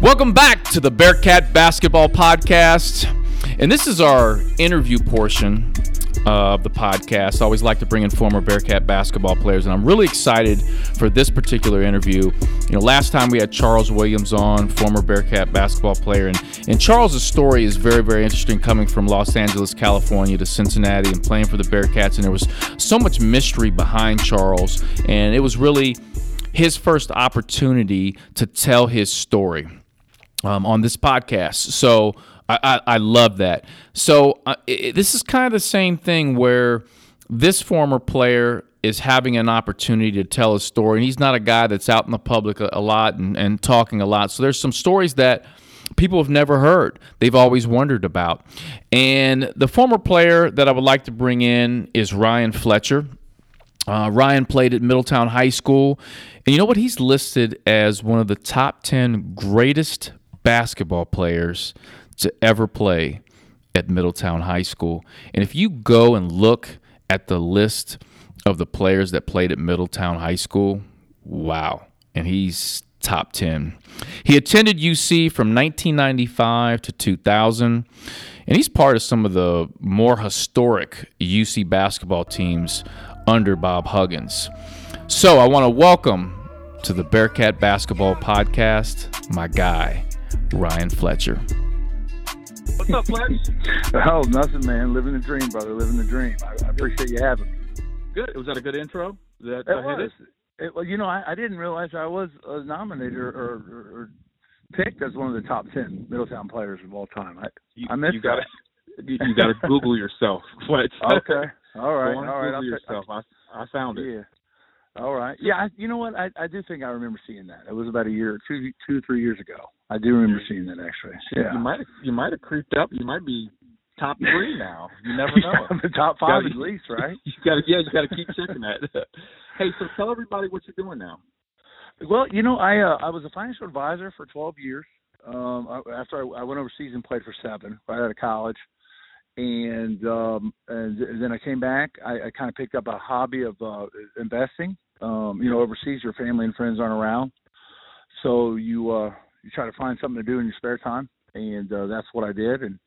Welcome back to the Bearcat Basketball Podcast. And this is our interview portion of the podcast. I always like to bring in former Bearcat basketball players, and I'm really excited for this particular interview. You know, last time we had Charles Williams on, former Bearcat basketball player, and, and Charles's story is very, very interesting coming from Los Angeles, California to Cincinnati and playing for the Bearcats. And there was so much mystery behind Charles, and it was really his first opportunity to tell his story um, on this podcast. So I, I, I love that. So uh, it, this is kind of the same thing where this former player is having an opportunity to tell a story, and he's not a guy that's out in the public a, a lot and, and talking a lot. So there's some stories that people have never heard. They've always wondered about. And the former player that I would like to bring in is Ryan Fletcher. Uh, Ryan played at Middletown High School. And you know what? He's listed as one of the top 10 greatest basketball players to ever play at Middletown High School. And if you go and look at the list of the players that played at Middletown High School, wow. And he's top 10. He attended UC from 1995 to 2000, and he's part of some of the more historic UC basketball teams under Bob Huggins. So I want to welcome to the Bearcat Basketball Podcast my guy, Ryan Fletcher. What's up, Fletch? oh, nothing, man. Living the dream, brother. Living the dream. I, I appreciate you having me. Good. Was that a good intro? That, it was. It, well, you know, I, I didn't realize I was a nominated or, or, or picked as one of the top ten Middletown players of all time. I, you, I missed you gotta, you, you got to Google yourself, Fletch. okay. All right. Go on all right. Google I'll yourself. I'll, I, I found it. Yeah. All right. Yeah. I, you know what? I, I do think I remember seeing that. It was about a year, two, two, three years ago. I do remember seeing that actually. Yeah. You might, you might have creeped up. You might be top three now. You never know. the top five gotta, at least, right? You got to, yeah, you got to keep checking that. hey, so tell everybody what you're doing now. Well, you know, I uh, I was a financial advisor for 12 years. Um, after I, I went overseas and played for seven right out of college, and um, and then I came back. I, I kind of picked up a hobby of uh, investing. Um, you know, overseas, your family and friends aren't around, so you uh, you try to find something to do in your spare time, and uh, that's what I did. And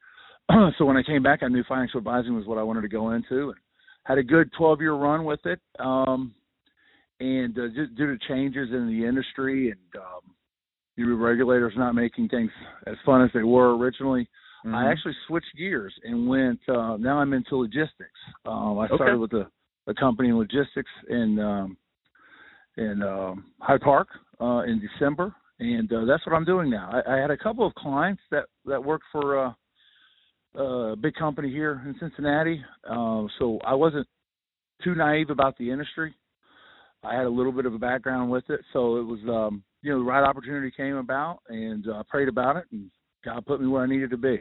so when I came back, I knew financial advising was what I wanted to go into, and had a good 12 year run with it. Um, and uh, just due to changes in the industry and um, the regulators not making things as fun as they were originally, Mm-hmm. I actually switched gears and went. Uh, now I'm into logistics. Um, I started Okay. with a, a company in logistics in um, in um, Hyde Park uh, in December, and uh, that's what I'm doing now. I, I had a couple of clients that that worked for uh, a big company here in Cincinnati, uh, so I wasn't too naive about the industry. I had a little bit of a background with it, so it was um, you know the right opportunity came about, and uh, I prayed about it, and God put me where I needed to be.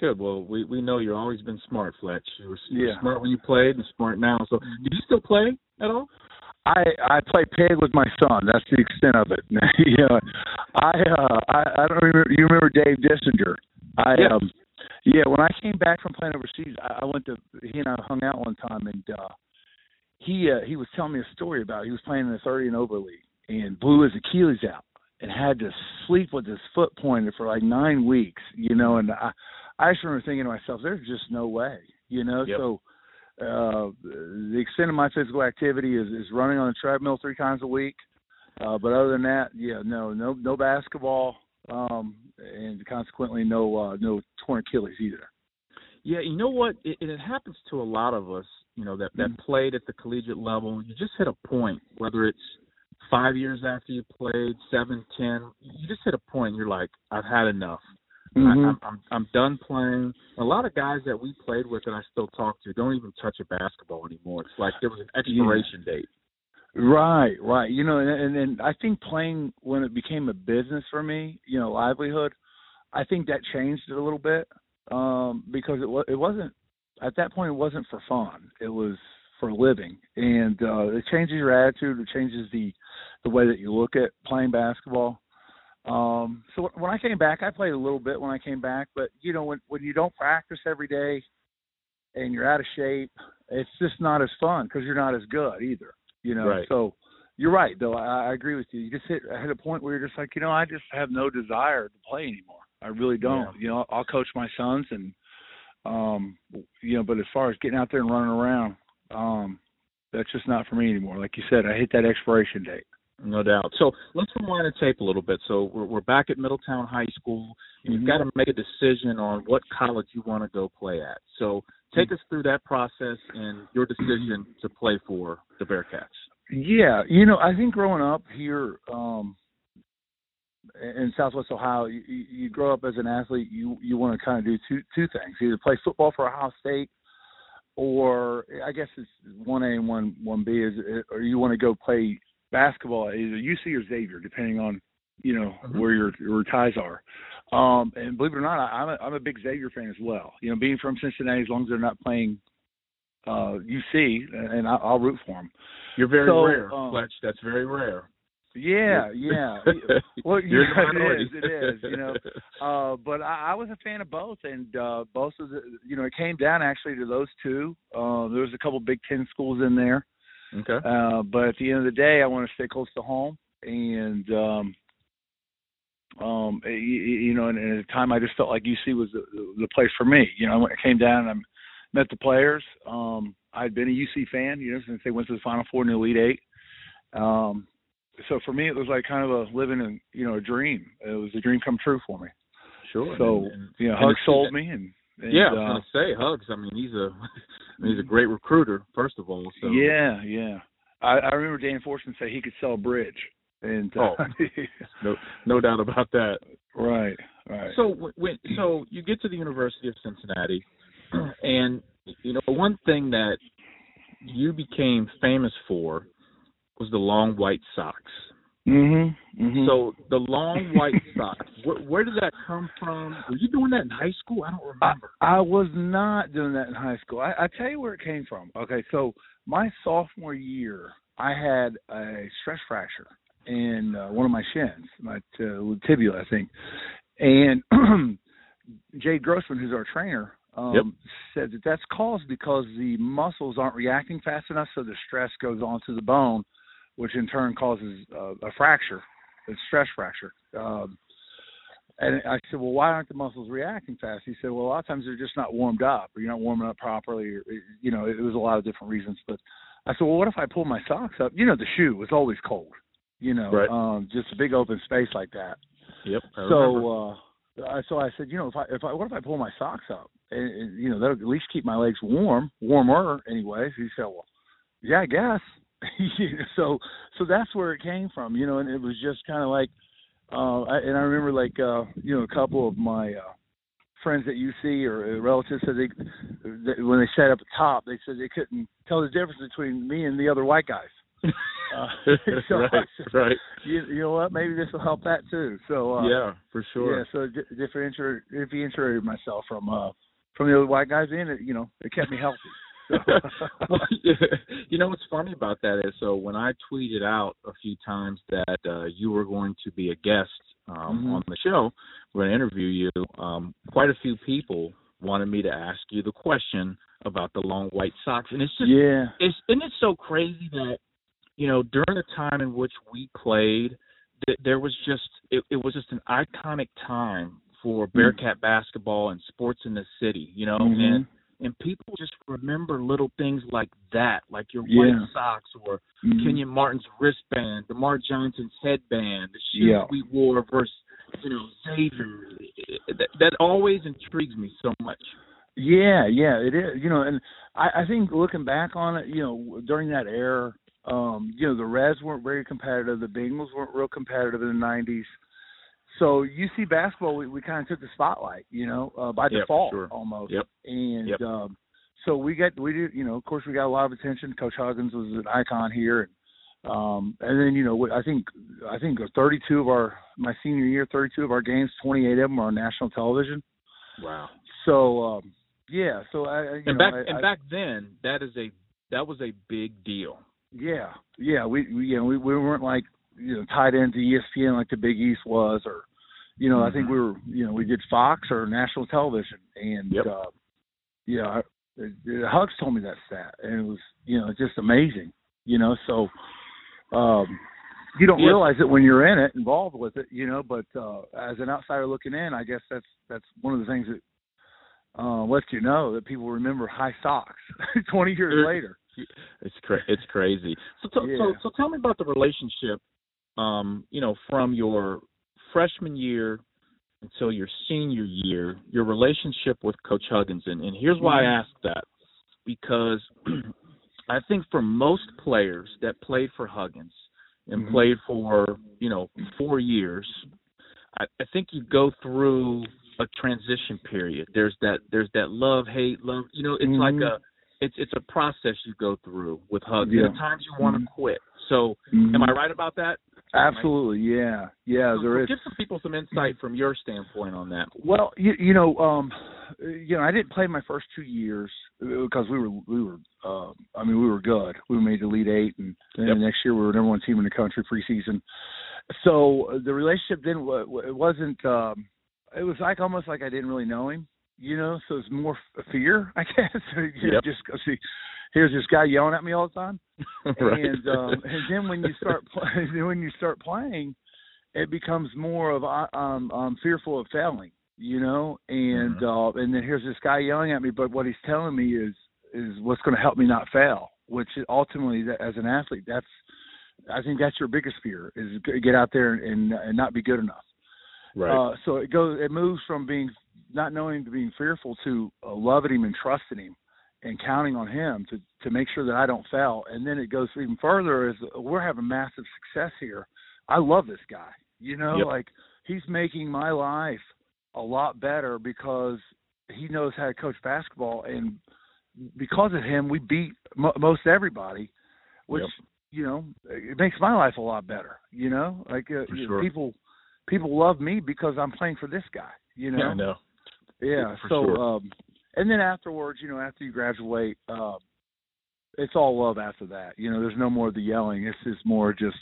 Good. Well, we we know you've always been smart, Fletch. You were, you were Yeah. smart when you played and smart now. So, do you still play at all? I I play pig with my son. That's the extent of it. you know, I uh I, I don't remember. You remember Dave Dissinger? I Yeah. um yeah. When I came back from playing overseas, I, I went to he and I hung out one time, and uh he uh he was telling me a story about he was playing in the thirty and over league and blew his Achilles out and had to sleep with his foot pointed for like nine weeks. You know, and I I just remember thinking to myself, there's just no way. You know, Yep. so uh the extent of my physical activity is is running on the treadmill three times a week uh but other than that yeah no no no basketball um and consequently no uh no torn achilles either Yeah, you know what? It, it happens to a lot of us, you know, that that Mhm. played at the collegiate level. You just hit a point, whether it's five years after you played, seven, ten. You just hit a point. And you're like, I've had enough. I, I'm, I'm I'm done playing. A lot of guys that we played with and I still talk to don't even touch a basketball anymore. It's like there was an expiration date. Right, right. You know, and, and and I think playing when it became a business for me, you know, livelihood, I think that changed it a little bit um, because it was it wasn't at that point it wasn't for fun. It was for a living, and uh, it changes your attitude. It changes the the way that you look at playing basketball. Um, so when I came back, I played a little bit when I came back, but you know, when when you don't practice every day and you're out of shape, it's just not as fun because you're not as good either. You know, Right. so you're right though. I, I agree with you. You just hit hit a point where you're just like, you know, I just have no desire to play anymore. I really don't. Yeah. You know, I'll coach my sons and um you know, but as far as getting out there and running around, um that's just not for me anymore. Like you said, I hit that expiration date. No doubt. So let's rewind the tape a little bit. So we're, we're back at Middletown High School. And you've got to make a decision on what college you want to go play at. So take us through that process and your decision to play for the Bearcats. Yeah, you know, I think growing up here um in Southwest Ohio, you, you grow up as an athlete. You you want to kind of do two two things: either play football for Ohio State, or I guess it's one A and one one B. Is or you want to go play basketball at either UC or Xavier, depending on you know mm-hmm. where your your ties are. Um, and believe it or not, I, I'm a, I'm a big Xavier fan as well. You know, being from Cincinnati, as long as they're not playing uh, UC, and I, I'll root for them. You're very so, rare, um, Fletch. That's very rare. Yeah, yeah. well, yeah, it is. It is. You know, uh, but I, I was a fan of both, and uh, both of the, you know, it came down actually to those two. Uh, there was a couple Big Ten schools in there. Okay. Uh, but at the end of the day, I want to stay close to home, and um, um, you, you know, and, and at the time, I just felt like UC was the, the place for me. You know, I came down and I met the players, um, I'd been a UC fan, you know, since they went to the Final Four in the Elite Eight. Um, so for me, it was like kind of a living in, you know, a dream. It was a dream come true for me. Sure. So and, and, you know, Hug sold me, and, and yeah, I was uh, gonna say Hugs. I mean, he's a he's a great recruiter, first of all. So yeah, yeah. I, I remember Dan Fortson say he could sell a bridge, and uh, oh, no, no doubt about that. Right, right. So when so you get to the University of Cincinnati, and you know one thing that you became famous for was the long white socks. Mhm. Mm-hmm. So the long white socks. Where, where did that come from? Were you doing that in high school? I don't remember. I, I was not doing that in high school. I, I tell you where it came from. Okay, so my sophomore year, I had a stress fracture in uh, one of my shins, my uh, tibia, I think. And Jade Grossman, who's our trainer, um, yep. said that that's caused because the muscles aren't reacting fast enough, so the stress goes onto the bone, which in turn causes uh, a fracture, a stress fracture. Um, and I said, well, why aren't the muscles reacting fast? He said, well, a lot of times they're just not warmed up, or you're not warming up properly, or you know, it was a lot of different reasons. But I said, well, what if I pull my socks up? You know, the shoe was always cold. You know, right. um, just a big open space like that. Yep. I so, uh, so I said, you know, if I if I what if I pull my socks up? And, and you know, that'll at least keep my legs warm, warmer anyway. So he said, well, yeah, I guess. so so that's where it came from, you know, and it was just kind of like, uh, I, and I remember like, uh, you know, a couple of my uh, friends at UC or uh, relatives said they, they when they sat up at top, they said they couldn't tell the difference between me and the other white guys. Uh, so right, said, right. You, you know what? Maybe this will help that too. So uh, yeah, for sure. Yeah, so differentiated differentiated myself from uh from the other white guys, and it you know it kept me healthy. well, you know what's funny about that is so when I tweeted out a few times that uh, you were going to be a guest um, mm-hmm. on the show, we're going to interview you. Um, quite a few people wanted me to ask you the question about the long white socks, and it's just yeah, it's isn't it so crazy that you know during the time in which we played, that there was just it, it was just an iconic time for mm-hmm. Bearcat basketball and sports in the city, you know, mm-hmm. and and people just remember little things like that, like your yeah. white socks or mm-hmm. Kenyon Martin's wristband, DerMarr Johnson's headband, the shoes yeah. we wore versus you know Xavier. That, that always intrigues me so much. Yeah, yeah, it is. You know, and I, I think looking back on it, you know, during that era, um, you know, the Reds weren't very competitive, the Bengals weren't real competitive in the '90s so UC basketball, we, we kind of took the spotlight, you know, uh, by yep, default sure. almost. Yep. And yep. um, so we got we did, you know, of course we got a lot of attention. Coach Huggins was an icon here, and, um, and then you know I think I think 32 of our my senior year, 32 of our games, 28 of them are on national television. Wow. So um, yeah, so I and know, back I, and I, back then that is a that was a big deal. Yeah, yeah, we, we you know we we weren't like you know tied into ESPN like the Big East was or you know. I think mm-hmm. we were, you know, we did Fox or national television, and yep. uh, yeah, Hugs told me that stat, and it was, you know, just amazing, you know. So, um, you don't Yes. realize it when you're in it, involved with it, you know. But uh, as an outsider looking in, I guess that's that's one of the things that uh, lets you know that people remember high socks 20 years later. It's cra- it's crazy. So, so so so tell me about the relationship. Um, you know, from your freshman year until your senior year, your relationship with Coach Huggins, and, and here's why I ask that because I think for most players that played for Huggins and Mhm. played for you know four years, I, I think you go through a transition period. There's that there's that love hate love. You know, it's Mhm. like a it's it's a process you go through with Hugs. Yeah. At times you want to Mhm. quit. So Mhm. am I right about that? Absolutely, yeah, yeah. So- There so is. Give some people some insight from your standpoint on that. Well, you, you know, um, you know, I didn't play my first two years because we were we were. Uh, I mean, we were good. We made the Elite Eight, and then Yep. the next year we were number one team in the country preseason. So uh, the relationship then it wasn't. Um, it was like almost like I didn't really know him, you know. So it's more fear, I guess. You Yep. Just go see. Here's this guy yelling at me all the time right. and um, and then when you start play, when you start playing, it becomes more of I- um, I'm fearful of failing, you know, and uh, and then here's this guy yelling at me, but what he's telling me is is what's going to help me not fail, which ultimately as an athlete, that's I think that's your biggest fear is get out there and and not be good enough. right. Uh, so it goes, it moves from being not knowing to being fearful to uh, loving him and trusting him and counting on him to to make sure that I don't fail. And then it goes even further is we're having massive success here. I love this guy. You know, Yep. like he's making my life a lot better because he knows how to coach basketball, and because of him, we beat mo- most everybody, which Yep. you know it makes my life a lot better. You know, like uh, For you know, sure. people people love me because I'm playing for this guy. You know, yeah, I know. yeah. So, sure. um, and then afterwards, you know, after you graduate, uh, it's all love after that. You know, there's no more of the yelling. It's just more just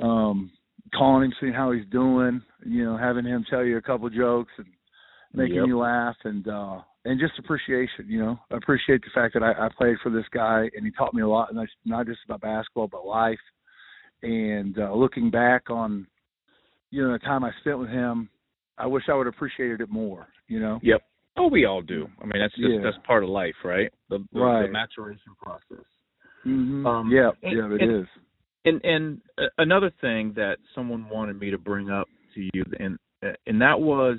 um, calling him, seeing how he's doing. You know, having him tell you a couple jokes and making Yep. you laugh, and uh, and just appreciation. You know, I appreciate the fact that I, I played for this guy, and he taught me a lot, and that's not just about basketball, but life. And uh, looking back on, you know, the time I spent with him, I wish I would have appreciated it more. You know. Yep. Oh, we all do. I mean, that's just Yeah. that's part of life, right? The, the, Right. the maturation process. Mm-hmm. Um, yeah, and- yeah, it and- is. And and uh, another thing that someone wanted me to bring up to you, and and that was,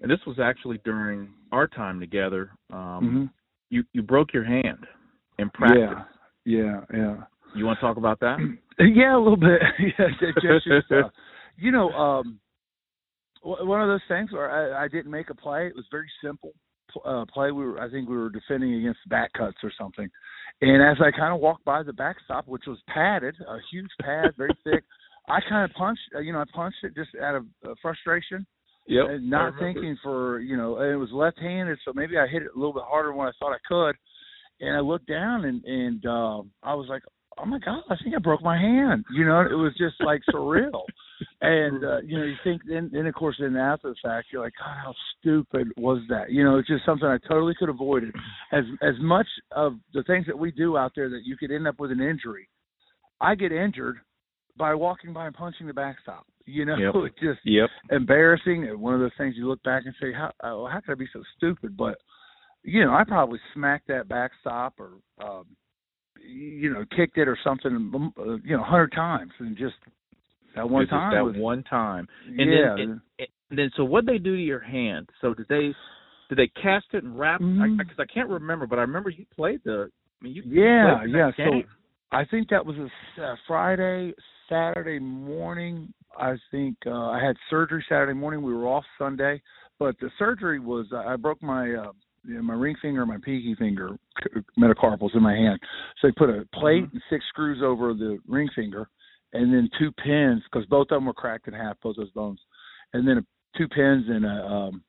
and this was actually during our time together. Um, hmm You you broke your hand in practice. Yeah, yeah, yeah. You want to talk about that? yeah, a little bit. yeah, just, just uh, you know, um, one of those things where I, I didn't make a play. It was very simple pl- uh, play. We were, I think, we were defending against back cuts or something. And as I kind of walked by the backstop, which was padded, a huge pad, very thick, I kind of punched. Uh, you know, I punched it just out of uh, frustration. Yep. and not thinking for you know and it was left-handed so maybe i hit it a little bit harder than I thought i could and i looked down and and um i was like oh my god i think i broke my hand you know it was just like surreal and uh you know you think then then of course then after the fact you're like god how stupid was that you know it's just something i totally could have avoided as as much of the things that we do out there that you could end up with an injury i get injured by walking by and punching the backstop you know Yep. it just Yep. embarrassing. and One of those things you look back and say, "How oh, how could I be so stupid?" But you know, I probably smacked that backstop or um, you know kicked it or something, um, uh, you know, a hundred times, and just that one It's time that one time. And yeah. then and, and then so what they do to your hand? So did they did they cast it and wrap? Because Mhm. I, because I can't remember, but I remember you played the. I mean, you Yeah, you yeah, next so- I think that was a uh, Friday, Saturday morning. I think uh, I had surgery Saturday morning. We were off Sunday, but the surgery was I broke my uh, you know, my ring finger, my pinky finger, metacarpals in my hand. So they put a plate Mm-hmm. and six screws over the ring finger, and then two pins because both of them were cracked in half, both those bones, and then two pins in a um,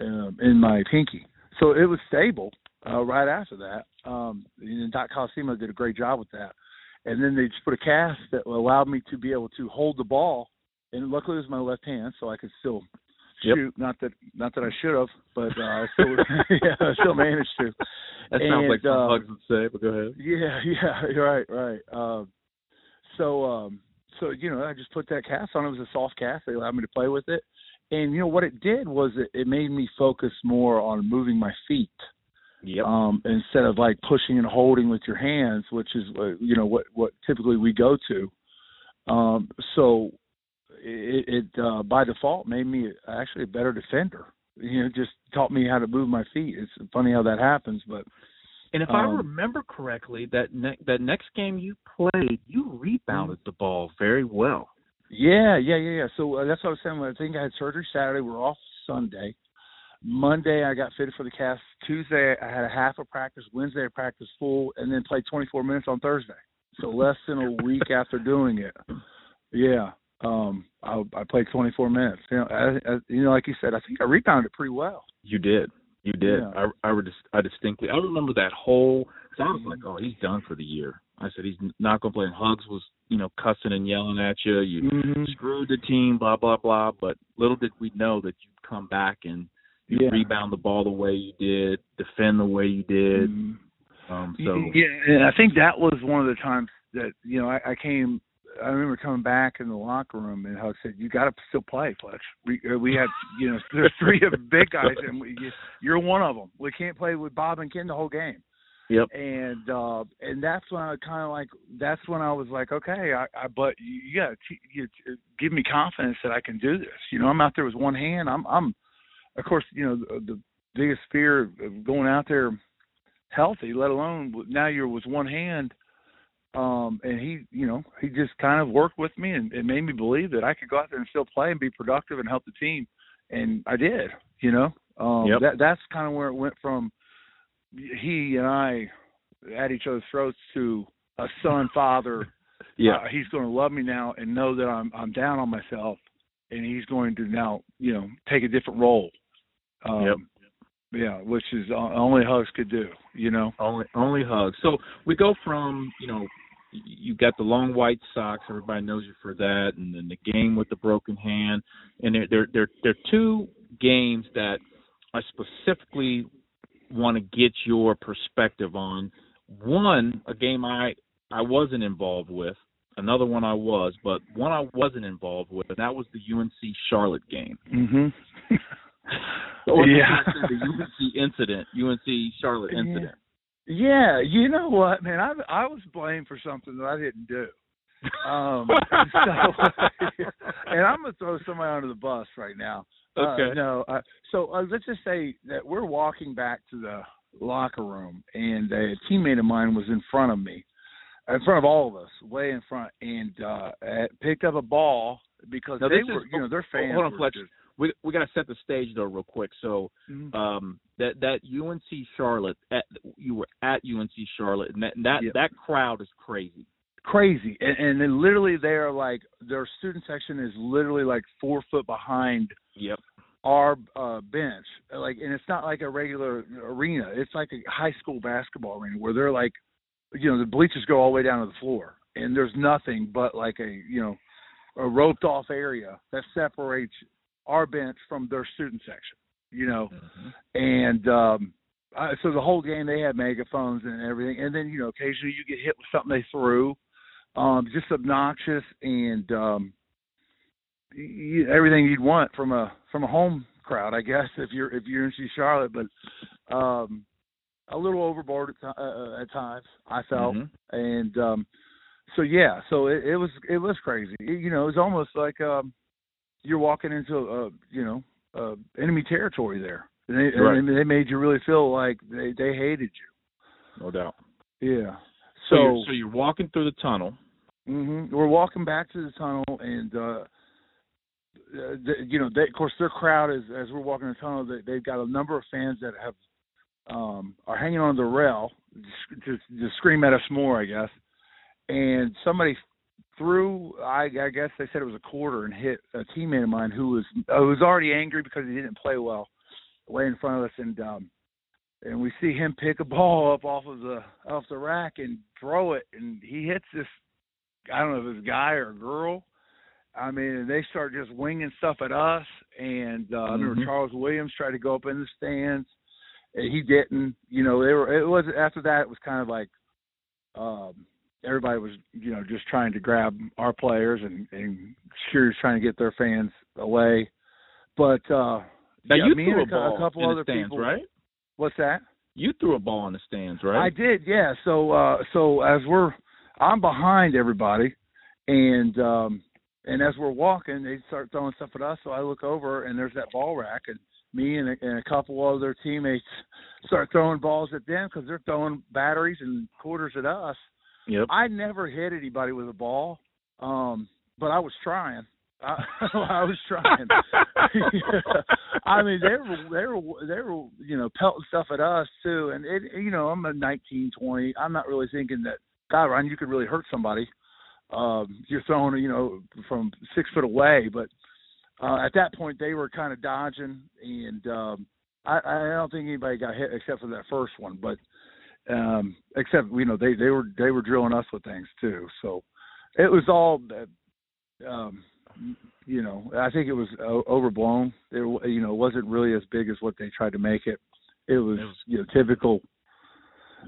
um, in my pinky. So it was stable uh, right after that. Um, and then Doc Cosimo did a great job with that. And then they just put a cast that allowed me to be able to hold the ball. And luckily it was my left hand, so I could still Yep. shoot. Not that not that I should have, but uh, I still yeah, I still managed to. That sounds like some uh, Hugs would say, but go ahead. Yeah, yeah, right, right. Um, so um, so you know, I just put that cast on. It was a soft cast. They allowed me to play with it, and you know what it did was it, it made me focus more on moving my feet. Yep. Um, instead of like pushing and holding with your hands, which is uh, you know what what typically we go to. Um, so it, it uh, by default made me actually a better defender. You know, just taught me how to move my feet. It's funny how that happens, but and if um, I remember correctly, that ne- that next game you played, you rebounded the ball very well. Yeah, yeah, yeah, yeah. So uh, that's what I was saying. I think I had surgery Saturday. We're off Sunday. Monday I got fitted for the cast. Tuesday I had a half of practice. Wednesday I practiced full, and then played 24 minutes on Thursday. So less than a week after doing it. Yeah, um, I, I played 24 minutes. You know, I, I, you know, like you said, I think I rebounded pretty well. You did. You did. Yeah. I I, just, I distinctly I remember that whole. Cause I was like, oh, he's done for the year. I said he's not going to play. And Hugs was, you know, cussing and yelling at you. You Mm-hmm. screwed the team, blah blah blah. But little did we know that you'd come back and you Yeah. rebound the ball the way you did, defend the way you did. Mhm. Um, so yeah, and I think that was one of the times that you know I, I came. I remember coming back in the locker room and Hugs said, "You got to still play, Fletch. We uh, we have you know there's three of the big guys and we, you, you're one of them. We can't play with Bob and Ken the whole game." Yep. And uh and that's when I kind of like that's when I was like, okay, I, I but you, got you, give me confidence that I can do this. You know, I'm out there with one hand. I'm I'm of course you know the, the biggest fear of going out there healthy, let alone now you're with one hand. Um, and he, you know, he just kind of worked with me and, and made me believe that I could go out there and still play and be productive and help the team. And I did, you know, um, Yep. that, that's kind of where it went from he and I at each other's throats to a son, father. yeah, uh, he's going to love me now and know that I'm, I'm down on myself and he's going to now, you know, take a different role. Um, Yep. Yeah, which is only Hugs could do, you know. only only hugs. So we go from you know you got the long white socks. Everybody knows you for that, and then the game with the broken hand. And there there there there are two games that I specifically want to get your perspective on. One, a game I I wasn't involved with. Another one I was, but one I wasn't involved with, and that was the UNC Charlotte game. Mhm. Or Yeah. the UNC incident, UNC Charlotte incident. Yeah, you know what, man? I I was blamed for something that I didn't do. Um, so, and I'm gonna throw somebody under the bus right now. Uh, Okay. no, uh, so uh, let's just say that we're walking back to the locker room, and a teammate of mine was in front of me, in front of all of us, way in front, and uh uh, picked up a ball because Now, they this is- were, you know, their fans. hold on, were Fletch. just- we we got to set the stage though real quick. So Mhm. um that that UNC Charlotte at you were at UNC Charlotte and that that, Yep. that crowd is crazy. crazy and, and then literally they are like their student section is literally like four foot behind Yep. our uh bench like and it's not like a regular arena it's like a high school basketball arena where they're like you know the bleachers go all the way down to the floor and there's nothing but like a you know a roped off area that separates our bench from their student section you know and um uh, so the whole game they had megaphones and everything. And then you know occasionally you get hit with something they threw um just obnoxious and um y everything you'd want from a from a home crowd i guess if you're if you're in charlotte. But um a little overboard at, ti- uh, at times i felt. Mhm. and um so yeah so it, it was it was crazy. It- you know it was almost like um you're walking into a you know uh enemy territory there and they, Right. and they made you really feel like they they hated you. No doubt. yeah So so, you're, so you're walking through the tunnel. hmm we're walking back to the tunnel and uh uh, the, you know, they, of course, their crowd is as we're walking the tunnel. They, they've got a number of fans that have um, are hanging on the rail to, to scream at us more, I guess. And somebody threw, I, I guess they said it was a quarter, and hit a teammate of mine who was who was already angry because he didn't play well, way in front of us, and um, and we see him pick a ball up off of the off the rack and throw it, and he hits this. I don't know if it's a guy or a girl. I mean, and they start just winging stuff at us, and uh, I remember Mhm. Charles Williams tried to go up in the stands, and he didn't. You know, they were. It was after that. It was kind of like, um, everybody was you know just trying to grab our players and and Sirius trying to get their fans away. But uh now yeah, you me threw and a ball a couple in other the stands, people, right? What's that? You threw a ball in the stands, right? I did, yeah. So uh so as we're I'm behind everybody and um and as we're walking they start throwing stuff at us so I look over and there's that ball rack and me and a, and a couple other teammates start throwing balls at them because they're throwing batteries and quarters at us. Yep. I never hit anybody with a ball, um, but I was trying. I, I was trying. I mean, they were they were they were you know pelting stuff at us too, and it you know I'm a 19, 20. I'm not really thinking that God, Ryan, you could really hurt somebody. Um, you're throwing you know from six foot away, but uh, at that point they were kind of dodging, and um, I, I don't think anybody got hit except for that first one, but um except you know they they were they were drilling us with things too. So it was all um you know i think it was uh, overblown. There you know it wasn't really as big as what they tried to make it. It was, It was- you know typical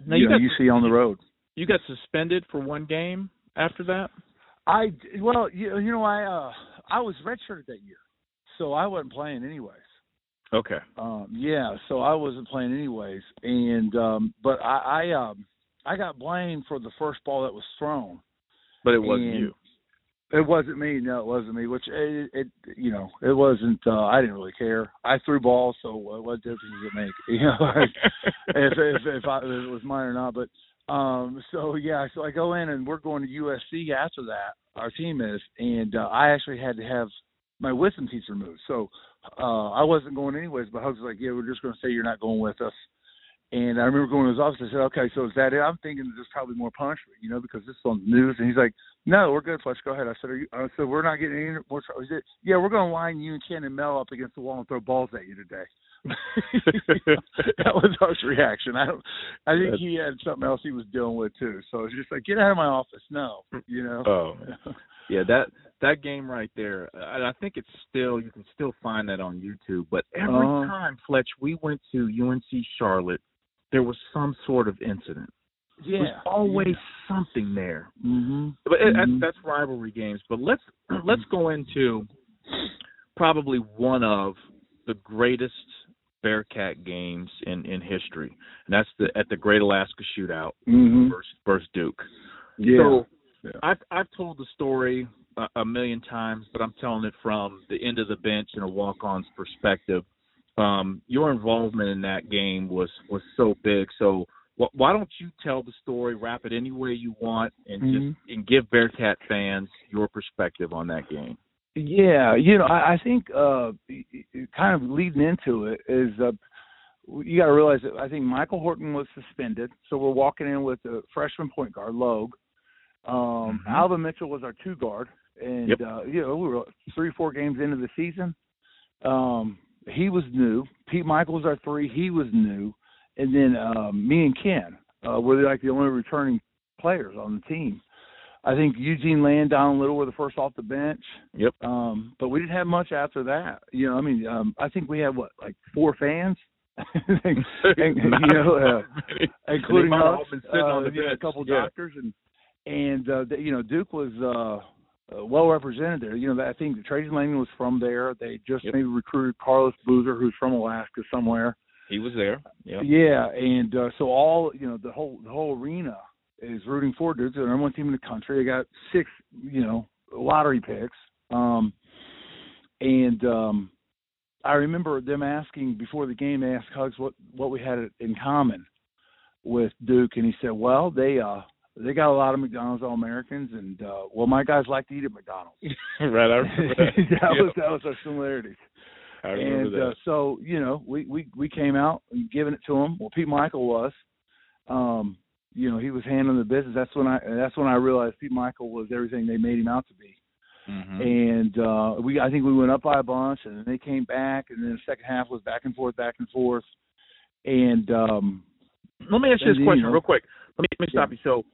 Now you, you know got you see on the road. you got suspended for one game after that. i well you, you know i uh i was redshirted that year so i wasn't playing anyways Okay. Um, yeah, so I wasn't playing anyways, and um, but I, I um, I got blamed for the first ball that was thrown. But it wasn't And- you. It wasn't me. No, it wasn't me. Which it, it you know, it wasn't. Uh, I didn't really care. I threw balls, so uh, what difference does it make? You know, if if if, I, if it was mine or not. But um, so yeah, so I go in and we're going to USC after that. Our team is, and uh, I actually had to have my wisdom teeth removed. So uh I wasn't going anyways, but Hugs was like, Yeah, we're just gonna say you're not going with us. And I remember going to his office. I said, "Okay, so is that it?" I'm thinking there's probably more punishment, you know, because this is on the news. And he's like, "No, we're good, Fletch. Go ahead." I said, "Are you?" I said, "We're not getting any more." He said, "Yeah, we're going to line you and Ken and Mel up against the wall and throw balls at you today." that was our reaction. I don't. I think he had something else he was dealing with too. So it's just like, "Get out of my office!" No, you know. Oh, Yeah, that that game right there. And I think it's still you can still find that on YouTube. But every Uh-huh. time Fletch we went to UNC Charlotte, there was some sort of incident. yeah. There's always something there. hmm But it, Mhm. that's, that's rivalry games. But let's let's go into probably one of the greatest Bearcat games in in history, and that's the at the Great Alaska Shootout hmm versus, versus Duke. Yeah. So Yeah. I've I've told the story a, million times, but I'm telling it from the end of the bench and a walk-on's perspective. Um, your involvement in that game was was so big. So wh- why don't you tell the story, wrap it any way you want, and Mhm. just and give Bearcat fans your perspective on that game. Yeah, you know, I, I think uh kind of leading into it is uh you got to realize that I think Michael Horton was suspended, so we're walking in with a freshman point guard, Logue. Um, Mhm. Alvin Mitchell was our two guard, and Yep. uh, you know we were three, four games into the season. Um, he was new. Pete Mickeal's our three. He was new, and then um, me and Ken uh, were like the only returning players on the team. I think Eugene Land, Don Little were the first off the bench. Yep. Um, but we didn't have much after that. You know, I mean, um, I think we had what, like four fans, and, and, you know, uh, including us, all been sitting uh, on the you know, a couple yeah. doctors, and and uh, you know, Duke was uh, uh, well represented there. You know, I think Trajan Langdon was from there. They just Yep. maybe recruited Carlos Boozer, who's from Alaska somewhere. he was there. Yeah. Yeah, and uh, so all you know, the whole the whole arena is rooting for Duke. They're the number one team in the country. They got six, you know, lottery picks. Um, and um, I remember them asking before the game. They asked Hugs what what we had in common with Duke, and he said, "Well, they uh they got a lot of McDonald's All Americans, and uh, well, my guys like to eat at McDonald's." right. I remember that. that Yeah. was that was our similarities I remember and that. uh, so you know we we we came out and giving it to him. Well, Pete Mickeal was, um, you know, he was handling the business. That's when I that's when I realized Pete Mickeal was everything they made him out to be. Mhm. And uh, we I think we went up by a bunch, and then they came back, and then the second half was back and forth, back and forth. And um, Let me ask you this question real quick. Let me let me Yeah. stop you. So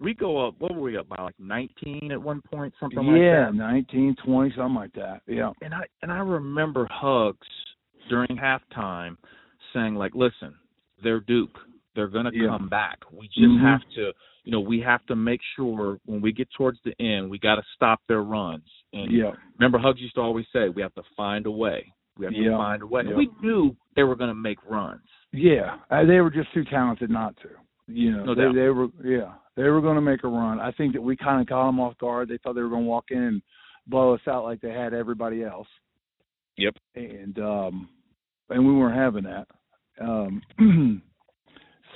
we go up. What were we up by? Like 19 at one point, something like that? yeah, nineteen, twenty, something like that. Yeah. And I and I remember Hugs during halftime saying like, "Listen, they're Duke. They're gonna Yeah. come back. We just Mhm. have to, you know, we have to make sure when we get towards the end, we got to stop their runs. And yeah. remember, Hugs used to always say, we have to find a way. We have Yeah. to find a way. Yeah. We knew they were going to make runs. Yeah, uh, they were just too talented not to. You know, No they, doubt. they were. Yeah, they were going to make a run. I think that we kind of caught them off guard. They thought they were going to walk in and blow us out like they had everybody else. Yep. And um, and we weren't having that. Um,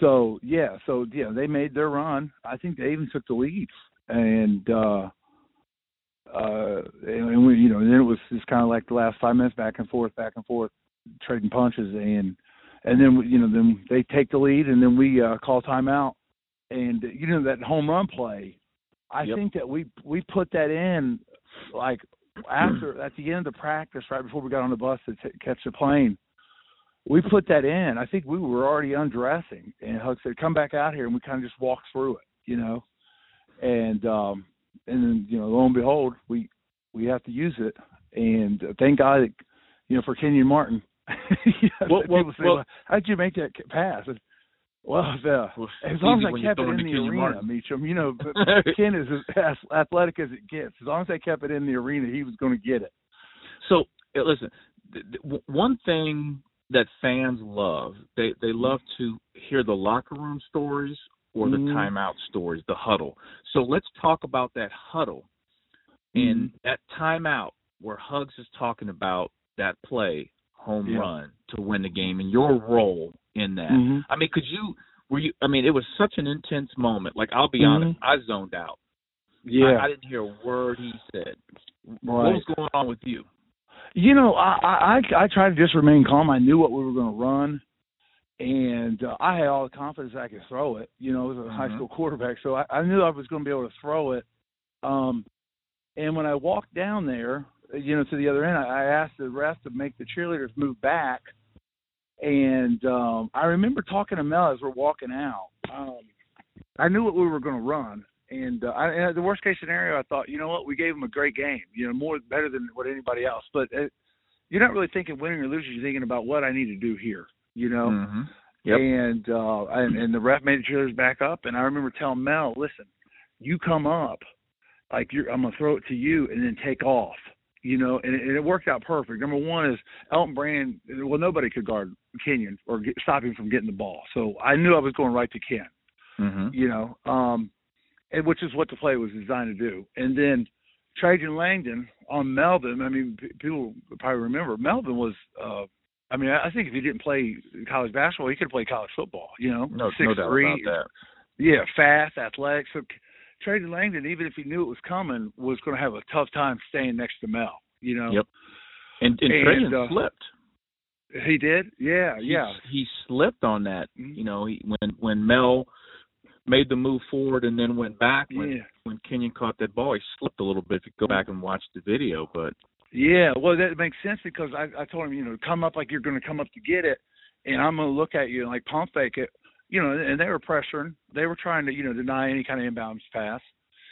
so yeah, so yeah, they made their run. I think they even took the lead, and uh, uh, and, and we, you know, and then it was just kind of like the last five minutes, back and forth, back and forth, trading punches, and and then we- you know, then they take the lead, and then we uh, call timeout, and you know that home run play. I Yep. think that we we put that in like after at the end of the practice, right before we got on the bus to t- catch the plane. We put that in. I think we were already undressing, and Hugs said, "Come back out here," and we kind of just walked through it, you know. And um, and then you know, lo and behold, we we have to use it, and uh, thank God, that, you know, for Kenyon Martin. you know, Well- well- well, "How'd you make that pass?" And, well, the, Well, as long as I kept it in the arena, Martin. Meacham, you know, Ken is as athletic as it gets. As long as I kept it in the arena, he was going to get it. So uh, listen, one thing that fans love, they they love to hear the locker room stories or the Mhm. timeout stories, the huddle. So let's talk about that huddle and Mm-hmm. that timeout where Hugs is talking about that play, home Yeah. run to win the game, and your role in that. Mhm. I mean, could you? Were you? I mean, it was such an intense moment. Like I'll be Mhm. honest, I zoned out. Yeah, I, I didn't hear a word he said. What was going on with you? You know, I, I I I tried to just remain calm. I knew what we were going to run, and uh, I had all the confidence I could throw it. You know, as a high Mhm. school quarterback, so I, I knew I was going to be able to throw it. Um, and when I walked down there, you know, to the other end, I, I asked the ref to make the cheerleaders move back. And um, I remember talking to Mel as we're walking out. Um, I knew what we were going to run, and uh, I, and the worst case scenario, I thought, you know what, we gave them a great game. You know, more better than what anybody else. But it, you're not really thinking winning or losing. You're thinking about what I need to do here. You know. Mm-hmm. Yep. And uh and, and the ref made the cheerleaders back up and I remember telling Mel, listen, you come up, like you're I'm gonna throw it to you and then take off. You know, and it, and it worked out perfect. Number one is Elton Brand. Well, nobody could guard Kenyon or get, stop him from getting the ball. So I knew I was going right to Ken. Mm-hmm. You know, um, and which is what the play was designed to do. And then Trajan Langdon on Melvin. I mean, p- people probably remember Melvin was. uh I mean, I think if he didn't play college basketball, he could play college football. You know, No, six no doubt three, about yeah, fast, athletic. So Trajan Langdon, even if he knew it was coming, was going to have a tough time staying next to Mel. You know, Yep. And, and, And, Trajan uh, slipped. he did. Yeah, He- yeah, He slipped on that. Mhm. You know, he, when when Mel made the move forward and then went back when yeah. when Kenyon caught that ball, he slipped a little bit. If you go back and watch the video, but Yeah, well, that makes sense because I, I told him, you know, come up like you're going to come up to get it, and I'm going to look at you and like pump fake it, you know. And they were pressuring, they were trying to, you know, deny any kind of inbounds pass.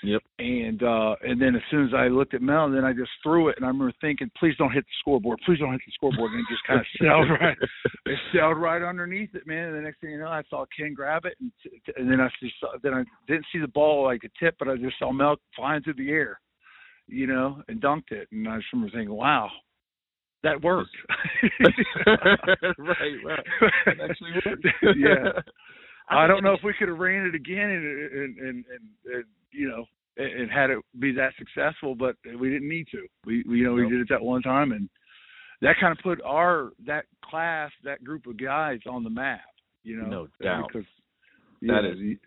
Yep. And uh and then as soon as I looked at Mel, then I just threw it, and I remember thinking, please don't hit the scoreboard, please don't hit the scoreboard, and it just kind of sailed right, it sailed right underneath it, man. And the next thing you know, I saw Ken grab it, and t- t- and then I just saw, then I didn't see the ball like the tip, but I just saw Mel flying through the air you know, and dunked it. And I just remember thinking, wow, that worked. right, right. That actually worked. yeah. I don't know if we could have ran it again and and and, and, and you know and, and had it be that successful, but we didn't need to. We, we you know we did it that one time, and that kind of put our that class that group of guys on the map. You know, No doubt. because That yeah, is-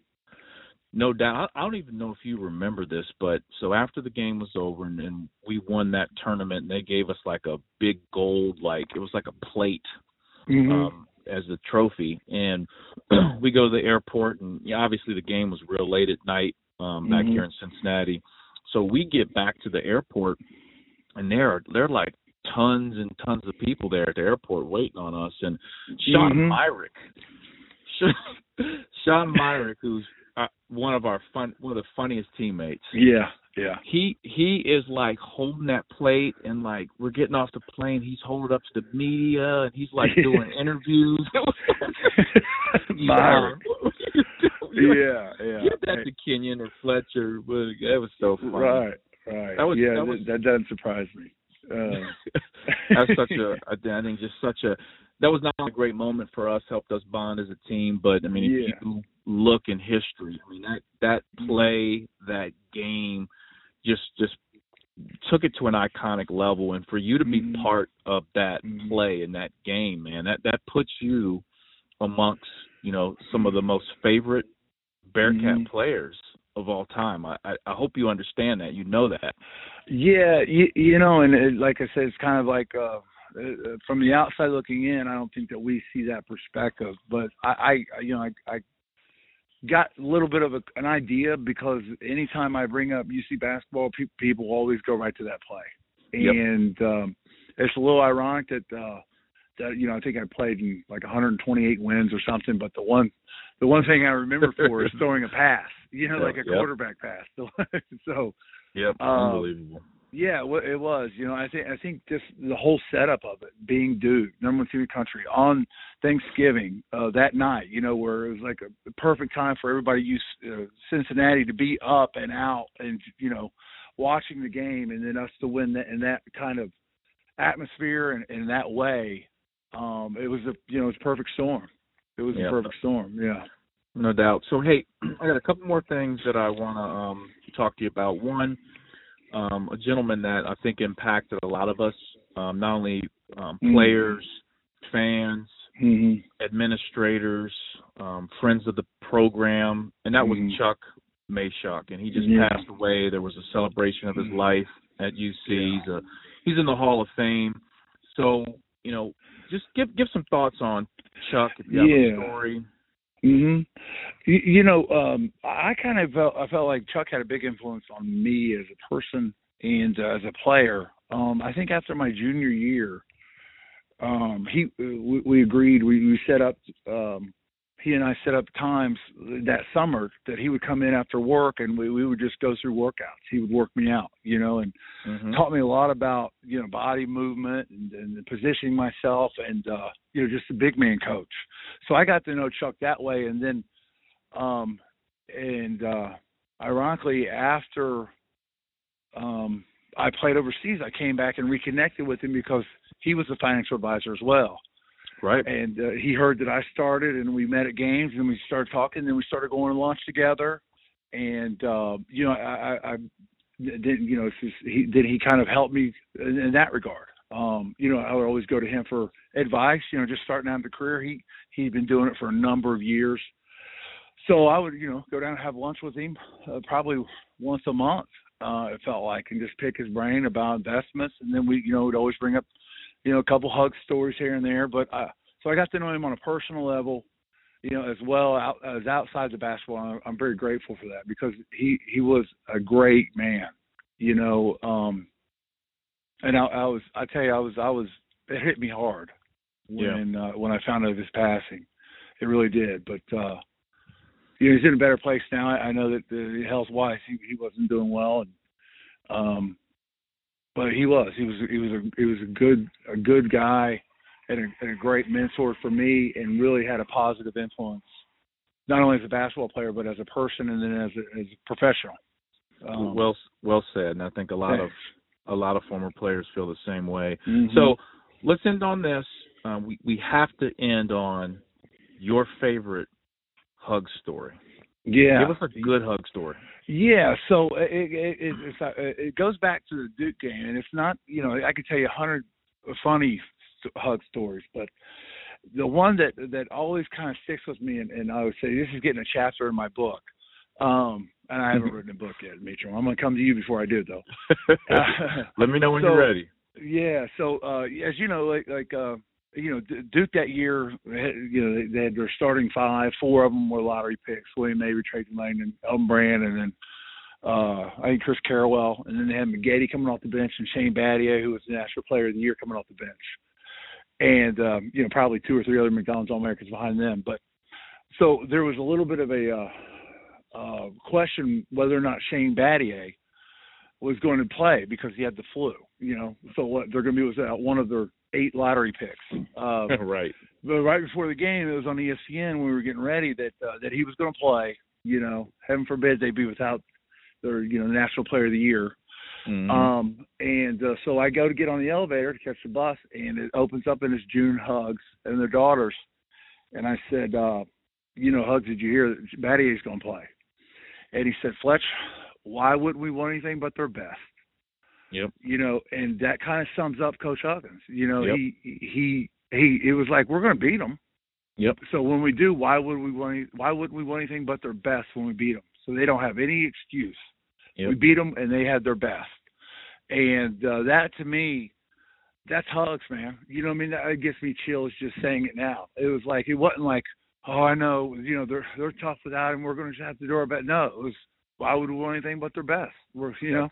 No doubt. I I don't even know if you remember this, but so after the game was over and, and we won that tournament, and they gave us like a big gold, like it was like a plate Mhm. um, as a trophy. And we go to the airport, and yeah, obviously the game was real late at night um, back Mhm. here in Cincinnati. So we get back to the airport, and there are there are like tons and tons of people there at the airport waiting on us. And Sean Mhm. Myrick, Sean Myrick, who's uh, one of our fun, one of the funniest teammates. yeah, yeah. He he is like holding that plate and like we're getting off the plane. He's holding up to the media and he's like doing interviews. Myrick. Sean, what are you doing? yeah, yeah. Give that to Kenyon or Fletcher. That was so funny. Right, right. That was, yeah, that, was, that doesn't surprise me. Uh, that's such a, I think, just such a. That was not a great moment for us, helped us bond as a team, but I mean, if Yeah. you look in history, I mean that that play, that game, just just took it to an iconic level, and for you to be Mhm. part of that Mhm. play in that game, man, that that puts you amongst you know some of the most favorite Bearcat Mhm. players of all time. I, I I hope you understand that. You know that. Yeah, you, you know, and it, like I said, it's kind of like uh, uh, from the outside looking in. I don't think that we see that perspective, but I, I you know, I, I got a little bit of a, an idea because anytime I bring up UC basketball, pe- people always go right to that play, Yep. and um, it's a little ironic that uh, that you know I think I played in like 128 wins or something, but the one the one thing I remember for is throwing a pass, you know, like a yep. quarterback pass. so. Yep. Uh, Unbelievable. Yeah, well, it was. You know, I think I think just the whole setup of it, being Duke, number one team in the country, on Thanksgiving uh, that night. You know, where it was like a, perfect time for everybody used uh, Cincinnati to be up and out, and you know, watching the game, and then us to win that in that kind of atmosphere and in that way. Um, it was a you know, it was a perfect storm. It was Yeah. a perfect storm. Yeah. No doubt. So hey, I got a couple more things that I want to um, talk to you about. One, um, a gentleman that I think impacted a lot of us, um, not only um, Mhm. players, fans, hmm administrators, um, friends of the program, and that was Mhm. Chuck Machock, and he just Yeah. passed away. There was a celebration of his Mhm. life at UC. Yeah. He's, a, he's in the Hall of Fame. So you know, just give give some thoughts on Chuck if you have Yeah. a story. Hmm You, you know, um, I kind of felt I felt like Chuck had a big influence on me as a person and uh, as a player. Um, I think after my junior year, um, he we, we agreed we, we set up. Um, he and I set up times that summer that he would come in after work and we, we would just go through workouts. He would work me out, you know, and Mhm. taught me a lot about you know body movement and, and positioning myself and uh you know just a big man coach so i got to know chuck that way and then um and uh ironically after um i played overseas i came back and reconnected with him because he was a financial advisor as well Right. and uh, he heard that I started, and we met at games, and we started talking. Then we started going to lunch together, and uh, you know, I, I, I didn't, you know, just, he then he kind of helped me in, in that regard. Um, you know, I would always go to him for advice. You know, just starting out the career, he he'd been doing it for a number of years. So I would, you know, go down and have lunch with him, uh, probably once a month. Uh, it felt like, and just pick his brain about investments, and then we, you know, would always bring up you know, a couple hug stories here and there. But uh, so I got to know him on a personal level, you know, as well out, as outside the basketball. I'm, I'm very grateful for that because he he was a great man, you know. Um, and I, I was, I tell you, I was, I was, it hit me hard when uh, when I found out of his passing. It really did. But uh, you know, he's in a better place now. I, I know that the health wise, he he wasn't doing well, and um, but he was. He was. He was a. He was a good. A good guy, and a, and a great mentor for me, and really had a positive influence, not only as a basketball player, but as a person, and then as a, as a professional. Um, well, well said. And I think a lot of a lot of former players feel the same way. Mhm. So let's end on this. Um, we we have to end on your favorite hug story. Yeah, Give us a good hug story. Yeah, so it it, it it's, uh, it goes back to the Duke game, and it's not you know I could tell you a hundred funny hug stories, but the one that that always kind of sticks with me, and, and I would say this is getting a chapter in my book, um, and I haven't written a book yet, Mitchell. I'm going to come to you before I do, though. Let me know when So- you're ready. Yeah. So uh as you know, like like uh you know Duke that year, had, you know they, had their starting five. Four of them were lottery picks: William Avery, Trajan Langdon, Elton Brand, and then uh I think Chris Carrawell. And then they had Maggette coming off the bench and Shane Battier, who was the National Player of the Year, coming off the bench. And um, you know probably two or three other McDonald's All Americans behind them. But so there was a little bit of a uh, uh, question whether or not Shane Battier was going to play because he had the flu. You know, so what they're going to be was out one of their eight lottery picks. Uh, right. But right before the game, it was on ESPN when we were getting ready that uh, that he was going to play. You know, heaven forbid they be without their you know national player of the year. Mhm. Um, and uh, so I go to get on the elevator to catch the bus, and it opens up and it's June Hugs and their daughters. And I said, uh, you know, Hugs, did you hear that Battier's going to play? And he said, Fletch, why wouldn't we want anything but their best? Yep. You know, and that kind of sums up Coach Huggins. You know, Yep. he he he. It was like we're going to beat them. Yep. So when we do, why would we want? Why wouldn't we want anything but their best when we beat them? So they don't have any excuse. Yep. We beat them, and they had their best. And uh, that to me, that's Hugs, man. You know what I mean? That gives me chills just saying it now. It was like it wasn't like, oh, I know, you know, they're they're tough without him. We're going to have to do our best. No, it was why would we want anything but their best? We're you know.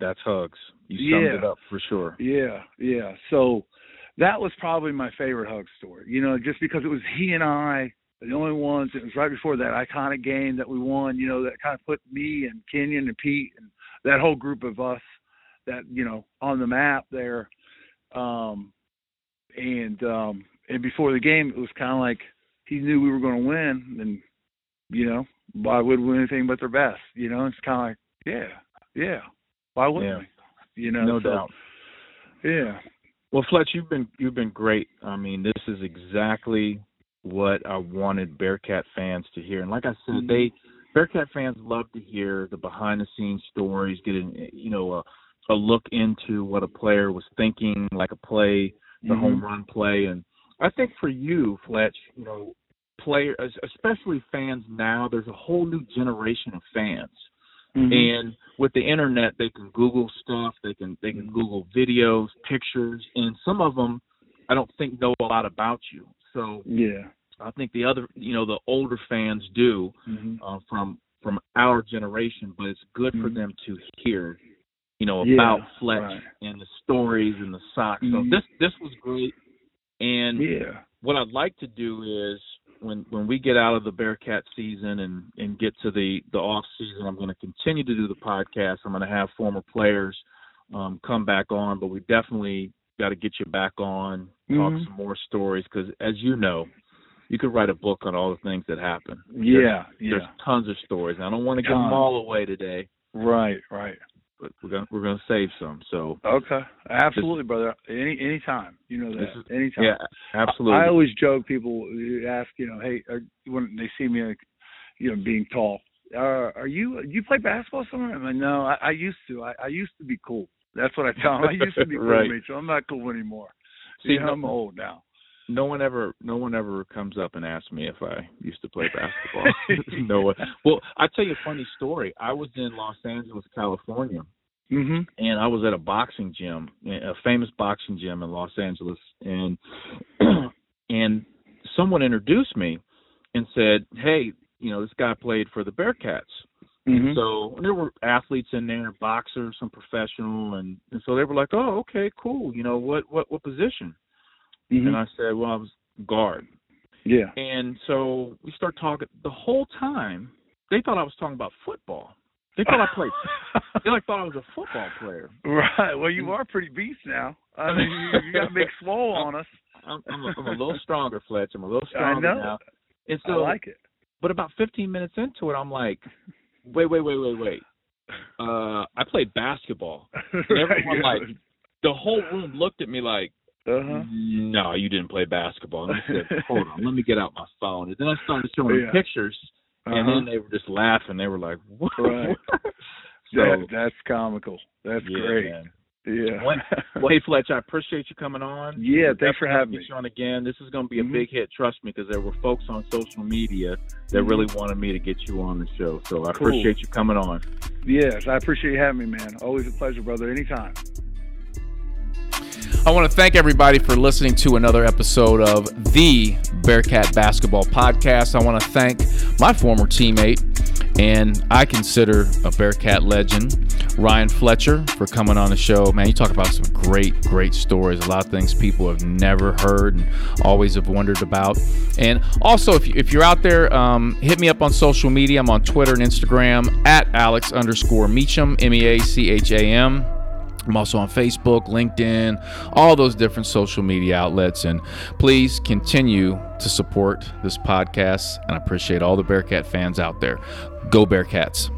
That's Hugs. You summed Yeah. it up for sure. Yeah, yeah. So that was probably my favorite hug story. You know, just because it was he and I, the only ones. It was right before that iconic game that we won. You know, that kind of put me and Kenyon and Pete and that whole group of us that you know on the map there. Um, and um, and before the game, it was kind of like he knew we were going to win, and you know, why would we win anything but their best? You know, it's kind of like, yeah, yeah. Why wouldn't Yeah. we? You know, No so- doubt. Yeah. Well, Fletch, you've been you've been great. I mean, this is exactly what I wanted Bearcat fans to hear. And like I said, Mhm. they Bearcat fans love to hear the behind the scenes stories, getting you know a, a look into what a player was thinking, like a play, the Mhm. home run play. And I think for you, Fletch, you know, player especially fans now, there's a whole new generation of fans. Mhm. and with the internet they can google stuff they can they can google videos pictures and some of them i don't think know a lot about you so yeah. i think the other you know the older fans do Mhm. uh, from from our generation but it's good for Mhm. them to hear you know Yeah, about fletch right. and the stories and the socks so Mhm. this this was great and Yeah. what I'd like to do is when when we get out of the Bearcat season and and get to the the off season, I'm going to continue to do the podcast. I'm going to have former players um, come back on, but we definitely got to get you back on, talk Mhm. some more stories because as you know, you could write a book on all the things that happen. Yeah. There's Yeah. tons of stories. I don't want to give them all away today, Right. Right. But we're gonna we're gonna save some. So Okay. Absolutely, brother. Any any time, You know that. Is- anytime. yeah, absolutely. I always joke. People ask, you know, hey, are, when they see me, like, you know, being tall, uh, are you? You play basketball somewhere? I'm like, no, I, I used to. I, I used to be cool. That's what I tell them. I used to be cool, Right. Mitchell. I'm not cool anymore. See, See, no- I'm old now. No one ever no one ever comes up and asks me if I used to play basketball. no one. Well, I tell you a funny story. I was in Los Angeles, California, Mhm. and I was at a boxing gym, a famous boxing gym in Los Angeles, and and someone introduced me and said, "Hey, you know, this guy played for the Bearcats." Mhm. So there were athletes in there, boxers, some professional, and, and so they were like, "Oh, okay, cool. You know, what what what position?" Mhm. And I said, "Well, I was guard." yeah. And so we start talking. The whole time, they thought I was talking about football. They thought I played. they like thought I was a football player. Right. Well, you are pretty beast now. I mean, you, you got big swole on us. I'm, I'm, a, I'm a little stronger, Fletch. I'm a little I stronger know. now. And I like it. but about 15 minutes into it, I'm like, wait, wait, wait, wait, wait. Uh, I played basketball. everyone, like, The whole room looked at me like, uh-huh. no, you didn't play basketball. And I said, hold on, let me get out my phone. And then I started showing Yeah. them pictures, and Uh-huh. then they were just laughing. They were like, what? Right. so, that, that's comical. That's yeah, great. man. Yeah. Well, hey Fletch, I appreciate you coming on. Yeah, We're thanks for having me. You on again. This is going to be a Mhm. big hit. Trust me, because there were folks on social media that Mhm. really wanted me to get you on the show. So I Cool. appreciate you coming on. Yes, I appreciate you having me, man. Always a pleasure, brother. Anytime. I want to thank everybody for listening to another episode of the Bearcat Basketball Podcast. I want to thank my former teammate and I consider a Bearcat legend, Ryan Fletcher, for coming on the show. Man, you talk about some great, great stories. A lot of things people have never heard and always have wondered about. And also, if, you, if you're out there, um, hit me up on social media. I'm on Twitter and Instagram at Alex underscore Meacham, M E A C H A M. I'm also on Facebook, LinkedIn, all those different social media outlets. And please continue to support this podcast. And I appreciate all the Bearcat fans out there. Go Bearcats.